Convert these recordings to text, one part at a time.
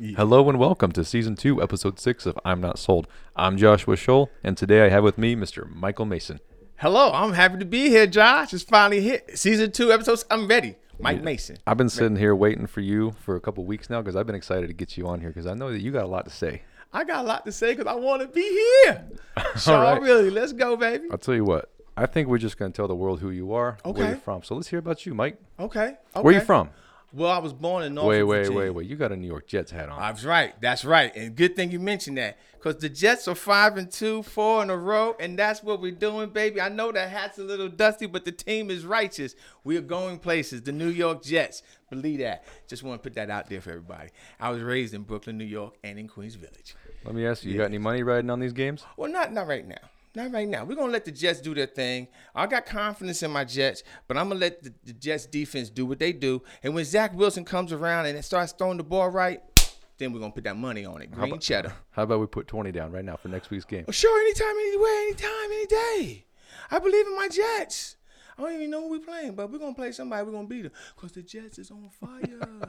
Hello and welcome to season two, episode six of I'm Not Sold. I'm Joshua Shull, and today I have with me Mr. Michael Mason. Hello, I'm happy to be here, Josh. It's finally hit. Season two episodes. I'm ready. Mike Mason. I've been sitting here waiting for you for a couple weeks now because I've been excited to get you on here because I know that you got a lot to say. I got a lot to say because I want to be here. So right. really, let's go, baby. I'll tell you what, I think we're just going to tell the world who you are, where Okay. you're from. So let's hear about you, Mike. Okay. okay. Where you from? Well, I was born in Norfolk, wait, wait, Virginia. wait, wait. You got a New York Jets hat on. I was right. That's right. And good thing you mentioned that because the Jets are five and two, four in a row, and that's what we're doing, baby. I know that hat's a little dusty, but the team is righteous. We are going places. The New York Jets. Believe that. Just want to put that out there for everybody. I was raised in Brooklyn, New York, and in Queens Village. Let me ask you, you got any money riding on these games? Well, not not right now. Not right now. We're gonna let the Jets do their thing. I got confidence in my Jets, but I'm gonna let the, the Jets defense do what they do. And when Zach Wilson comes around and starts throwing the ball right, then we're gonna put that money on it. Green cheddar. How about we put 20 down right now for next week's game? Sure, anytime, anywhere, anytime, any day. I believe in my Jets. I don't even know who we're playing, but we're gonna play somebody. We're gonna beat them because the Jets is on fire.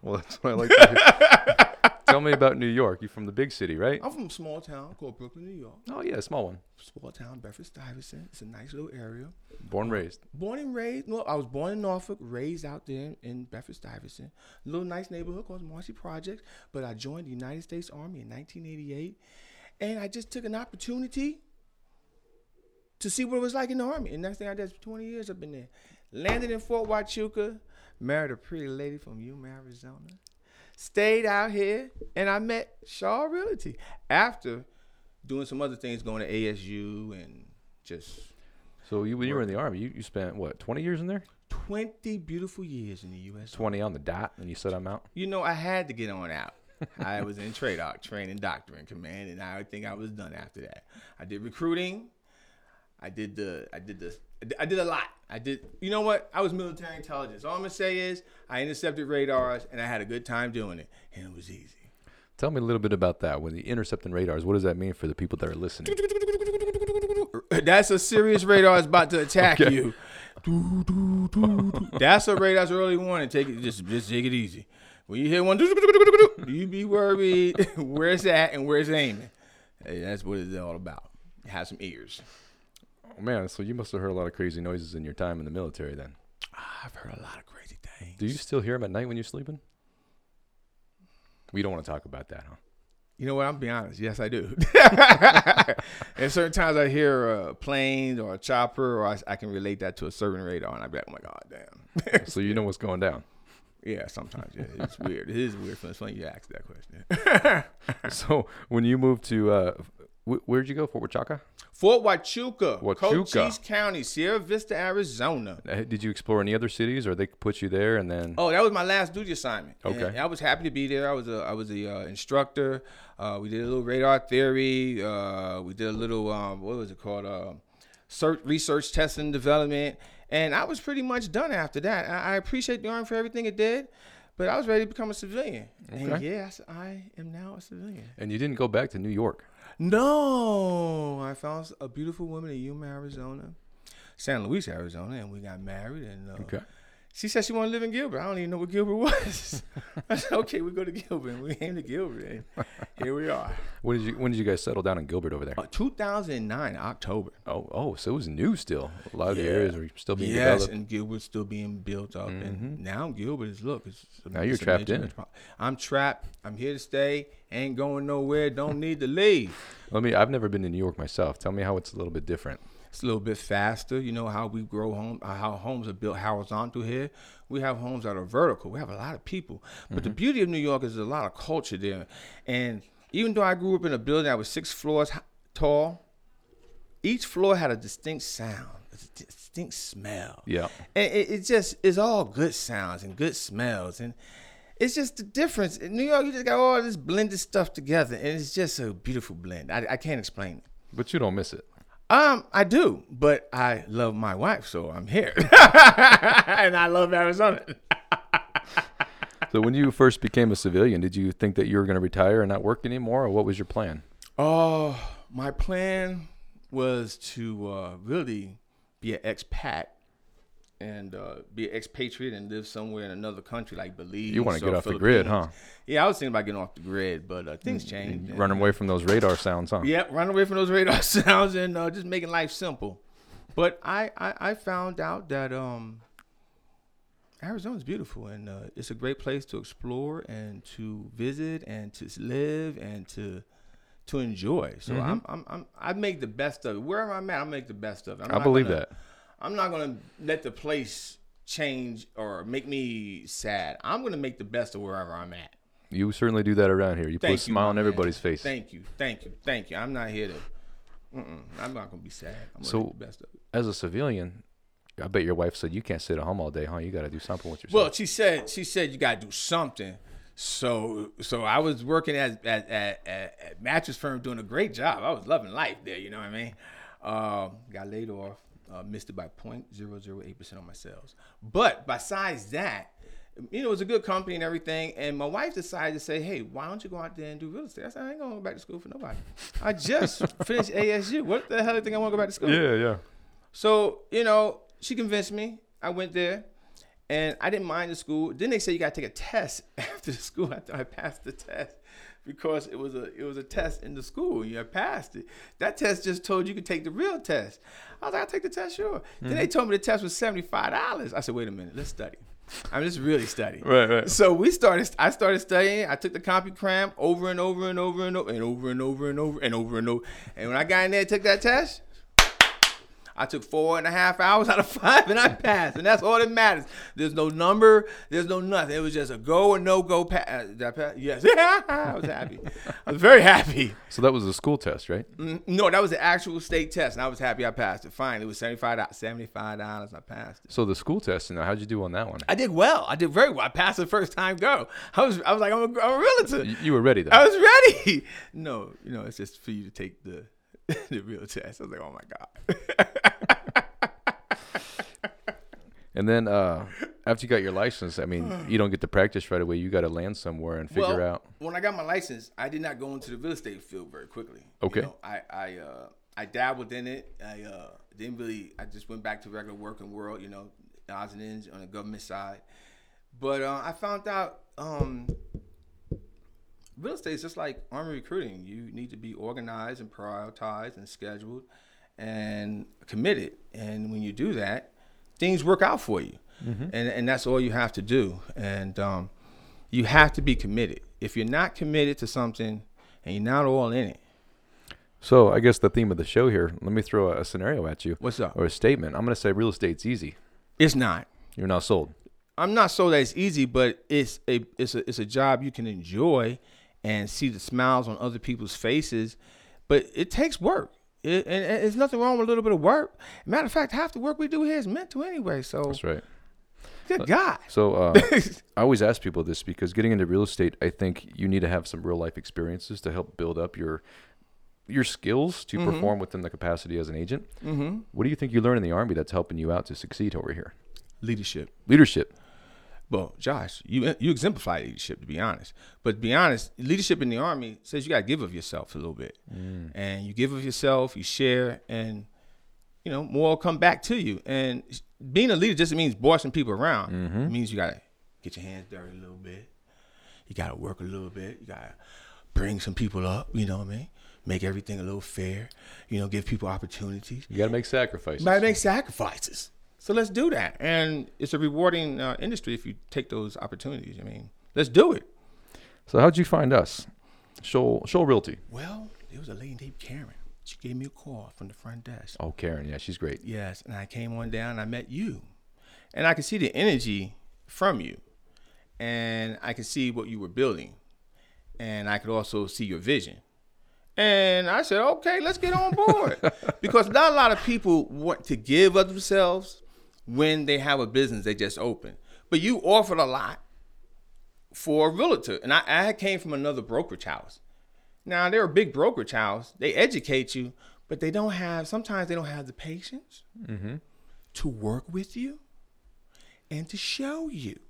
Well, that's what I like to hear. Tell me about New York. You're from the big city, right? I'm from a small town called Brooklyn, New York. Oh, yeah, small one. Small town, Bedford Stuyvesant. It's a nice little area. Born, uh, raised. Born and raised. No, I was born in Norfolk, raised out there in Bedford Stuyvesant. A little nice neighborhood called Marcy Projects. But I joined the United States Army in 1988, and I just took an opportunity to see what it was like in the army. And next thing I did, for 20 years I've been there. Landed in Fort Huachuca, married a pretty lady from Yuma, Arizona. Stayed out here, and I met Shull Realty after doing some other things, going to ASU and just So you, when you were in the army, you, you spent what 20 years in there? 20 beautiful years in the U.S. 20 on the dot, and you said I'm out. You know, I had to get on out. I was in TRADOC, training doctor in command, and I think I was done after that. I did recruiting. I did the, I did the, I did a lot. I did, you know what? I was military intelligence. All I'm gonna say is I intercepted radars, and I had a good time doing it, and it was easy. Tell me a little bit about that. When the intercepting radars, what does that mean for the people that are listening? That's a serious radar that's about to attack Okay. you. That's a radar's early warning. Take it, just, just take it easy. When you hear one, you be worried where's that and where's aiming. Hey, that's what it's all about. Have some ears. Oh, man, so you must have heard a lot of crazy noises in your time in the military. Then, I've heard a lot of crazy things. do you still hear them at night when you're sleeping? We don't want to talk about that, huh? You know what? I'm be honest. Yes, I do. and certain times I hear a plane or a chopper, or I, I can relate that to a certain radar, and I be like, oh my god, damn. So you know what's going down. yeah, sometimes yeah, it's weird. It is weird. It's funny you asked that question. So when you moved to, uh, where'd you go? Fort Huachuca? Fort Huachuca, Huachuca. Cochise County, Sierra Vista, Arizona. Uh, Did you explore any other cities, or they put you there and then? Oh, that was my last duty assignment. Okay. And I was happy to be there. I was a I was a uh, instructor. Uh, we did a little radar theory. Uh, we did a little um, what was it called? Uh, search, research, testing, development. And I was pretty much done after that. I, I appreciate the army for everything it did, but I was ready to become a civilian. And Okay. yes, I am now a civilian. And you didn't go back to New York. No, I found a beautiful woman in Yuma, Arizona, San Luis, Arizona, and we got married. And uh, Okay. She said she wanted to live in Gilbert. I don't even know what Gilbert was. I said, okay, we go to Gilbert. And we came to Gilbert, and here we are. When did you When did you guys settle down in Gilbert over there? Uh, 2009, October. Oh, oh, so it was new still. A lot of the areas are still being yes, developed. and Gilbert's still being built up, and now Gilbert is look. It's, Now you're it's a trapped major in. I'm trapped. I'm here to stay. Ain't going nowhere. Don't need to leave. Let me. I've never been to New York myself. Tell me how it's a little bit different. It's a little bit faster. You know how we grow home, uh, how homes are built horizontal here. We have homes that are vertical. We have a lot of people. But the beauty of New York is there's a lot of culture there. And even though I grew up in a building that was six floors tall, each floor had a distinct sound, a distinct smell. Yeah. And it, it just is all good sounds and good smells. And it's just the difference. In New York, you just got all this blended stuff together. And it's just a beautiful blend. I, I can't explain it. But you don't miss it. Um, I do, but I love my wife, so I'm here, and I love Arizona. So when you first became a civilian, did you think that you were going to retire and not work anymore, or what was your plan? Oh, my plan was to uh, really be an expat and uh, be an expatriate and live somewhere in another country like Belize. You wanna get off the grid, huh? Yeah, I was thinking about getting off the grid, but uh, things change. and, Running away from those radar sounds, huh? Yep, run away from those radar sounds and uh, just making life simple. But I, I, I found out that um, Arizona's beautiful and uh, it's a great place to explore and to visit and to live and to to enjoy. So Mm-hmm. I'm, I'm, I'm I make the best of it. Wherever I'm at, I make the best of it. I believe gonna- that. I'm not gonna let the place change or make me sad. I'm gonna make the best of wherever I'm at. You certainly do that around here. You put a Thank you, smile my on man. everybody's face. Thank you, thank you, thank you. I'm not here to. Mm-mm, I'm not gonna be sad. I'm gonna So- make the best of it. As a civilian, I bet your wife said you can't sit at home all day, huh? You got to do something with yourself. Well, she said she said you gotta do something. So so I was working at at, at, at, at mattress firm doing a great job. I was loving life there. You know what I mean? Um, got laid off. Uh, missed it by 0.008 percent on my sales. But besides that, you know, it was a good company and everything. And my wife decided to say, "Hey, why don't you go out there and do real estate?" I said, "I ain't going to go back to school for nobody. I just finished ASU. What the hell do you think I want to go back to school?" yeah, yeah. So, you know, she convinced me. I went there and I didn't mind the school. Then they said you gotta take a test after the school. I I passed the test because it was a it was a test in the school. And you had passed it. That test just told you could take the real test. I was like, I'll take the test, sure. Then they mm-hmm. told me the test was $75. I said, wait a minute, let's study. I'm just really studying. Right, right. So we started. I started studying. I took the CompuCram over and over and over and over and over and over and over and over and over. And when I got in there, and took that test. I took four and a half hours out of five and I passed. And that's all that matters. There's no number, there's no nothing. It was just a go or no go pass. Did I pass? Yes. I was happy. I was very happy. So that was a school test, right? Mm, No, that was the actual state test. And I was happy I passed it. Fine. It was $75. $75. I passed it. So the school test, you know, how'd you do on that one? I did well. I did very well. I passed the first time go. I was I was like, I'm a, I'm a realtor. You, you were ready though. I was ready. No, you know, it's just for you to take the the real test. I was like, oh my God. And then uh, after you got your license, I mean, you don't get to practice right away. You got to land somewhere and figure well, out. when I got my license, I did not go into the real estate field very quickly. You Okay. know, I I uh, I dabbled in it. I uh, didn't really. I just went back to regular working world. You know, odds and ends on the government side. But uh, I found out um, real estate is just like army recruiting. You need to be organized and prioritized and scheduled and committed. And when you do that, things work out for you. And and that's all you have to do. And um, you have to be committed. If you're not committed to something and you're not all in it, So I guess the theme of the show here. Let me throw a, a scenario at you what's up? or a statement. I'm going to say real estate's easy. It's not. You're not sold. I'm not sold that it's easy, but it's a it's a it's a job you can enjoy and see the smiles on other people's faces. But it takes work. It, and, and there's nothing wrong with a little bit of work. Matter of fact, half the work we do here is mental anyway. So That's right. good God. So uh, I always ask people this because getting into real estate, I think you need to have some real life experiences to help build up your your skills to perform within the capacity as an agent. mm-hmm. What do you think you learn in the army that's helping you out to succeed over here? Leadership. Leadership. Well, Josh, you you exemplify leadership to be honest. But to be honest, leadership in the army says you got to give of yourself a little bit, mm. and you give of yourself, you share, and you know more will come back to you. And being a leader just means bossing people around. Mm-hmm. It means you got to get your hands dirty a little bit. You got to work a little bit. You got to bring some people up. You know what I mean? Make everything a little fair. You know, give people opportunities. You got to make sacrifices. You gotta make sacrifices. So let's do that. And it's a rewarding uh, industry if you take those opportunities. I mean, let's do it. So how'd you find us? Shull Shull Realty. Well, there was a lady named Karen. She gave me a call from the front desk. Oh, Karen. Yeah, she's great. Yes, and I came on down and I met you. And I could see the energy from you. And I could see what you were building. And I could also see your vision. And I said, okay, let's get on board. because not a lot of people want to give of themselves when they have a business they just opened. But you offered a lot for a realtor. And I, I came from another brokerage house. Now they're a big brokerage house. They educate you, but they don't have sometimes they don't have the patience mm-hmm. to work with you and to show you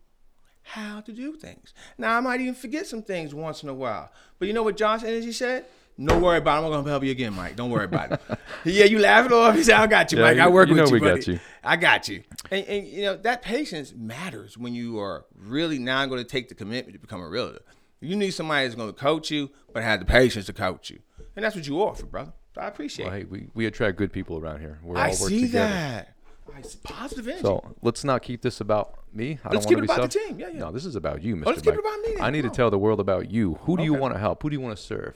how to do things. Now I might even forget some things once in a while. But you know what Josh Energy said? Don't worry about it. I'm gonna help you again, Mike. Don't worry about it. yeah, you laughing off. He said, I got you, Yeah, Mike. I work you with know you, we got you. I got you. And, and you know that patience matters when you are really now going to take the commitment to become a realtor. You need somebody that's going to coach you, but have the patience to coach you, and that's what you offer, brother. So I appreciate Well, it. hey, we, we attract good people around here. We're I all work see together. that. I see positive energy. So let's not keep this about me. I Let's don't keep want it to be about the team. Yeah, yeah. No, this is about you, Mr. let's keep it about me then. I need to tell the world about you. Who do you want to help? Who do you want to serve?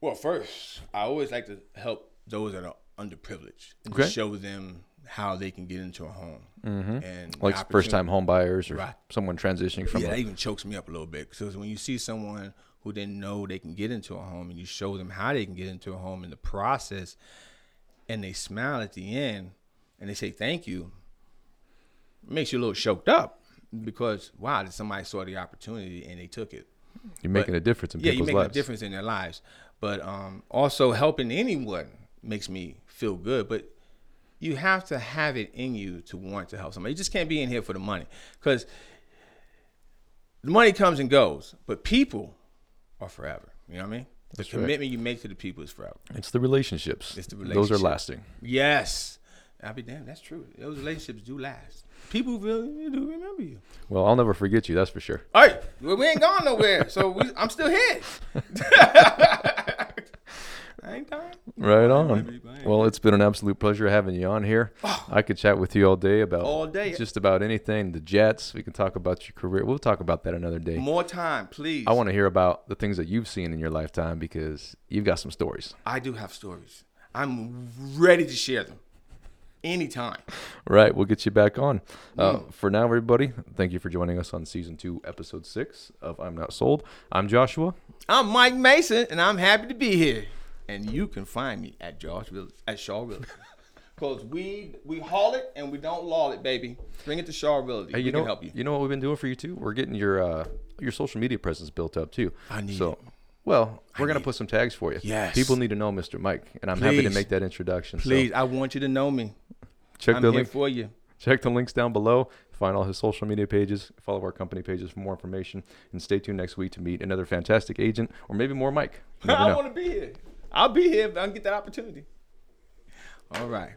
Well, first, I always like to help those that are underprivileged and Okay. show them how they can get into a home. Mm-hmm. And Like first time home buyers or Right. someone transitioning from Yeah, a that even chokes me up a little bit because when you see someone who didn't know they can get into a home and you show them how they can get into a home in the process and they smile at the end and they say thank you, it makes you a little choked up because wow, somebody saw the opportunity and they took it. you're making a difference in Yeah, you're making lives. a difference in their lives. But um, also helping anyone makes me feel good. But you have to have it in you to want to help somebody. You just can't be in here for the money because the money comes and goes, but people are forever. You know what I mean? The That's right. commitment you make to the people is forever. It's the relationships. It's the relationships. Those are lasting. Yes. I'll be damned. That's true. Those relationships do last. People really do remember you. Well, I'll never forget you. That's for sure. All right, well, we ain't gone nowhere, so we, I'm still here. Ain't dying. Right on. baby, Well, it's been an absolute pleasure having you on here. I could chat with you all day about All day. just about anything. The Jets. We can talk about your career. We'll talk about that another day. More time, please. I want to hear about the things that you've seen in your lifetime because you've got some stories. I do have stories. I'm ready to share them anytime. Right, we'll get you back on. Uh, Mm. for now, everybody, thank you for joining us on season two, episode six of I'm Not Sold. I'm Joshua. I'm Mike Mason, and I'm happy to be here. And you can find me at Josh Village, at Shull Village. Because we we haul it and we don't lull it, baby. Bring it to Shull Village. Hey, we you know, can help you. You know what we've been doing for you too? We're getting your uh, your social media presence built up too. I need so. it. Well, we're gonna need put some tags for you. Yes. People need to know Mr. Mike, and I'm happy to make that introduction. So Please, I want you to know me. check I'm the here link. for you. Check the links down below. Find all his social media pages. Follow our company pages for more information. And stay tuned next week to meet another fantastic agent, or maybe more Mike. I want to be here. I'll be here if I can get that opportunity. All right.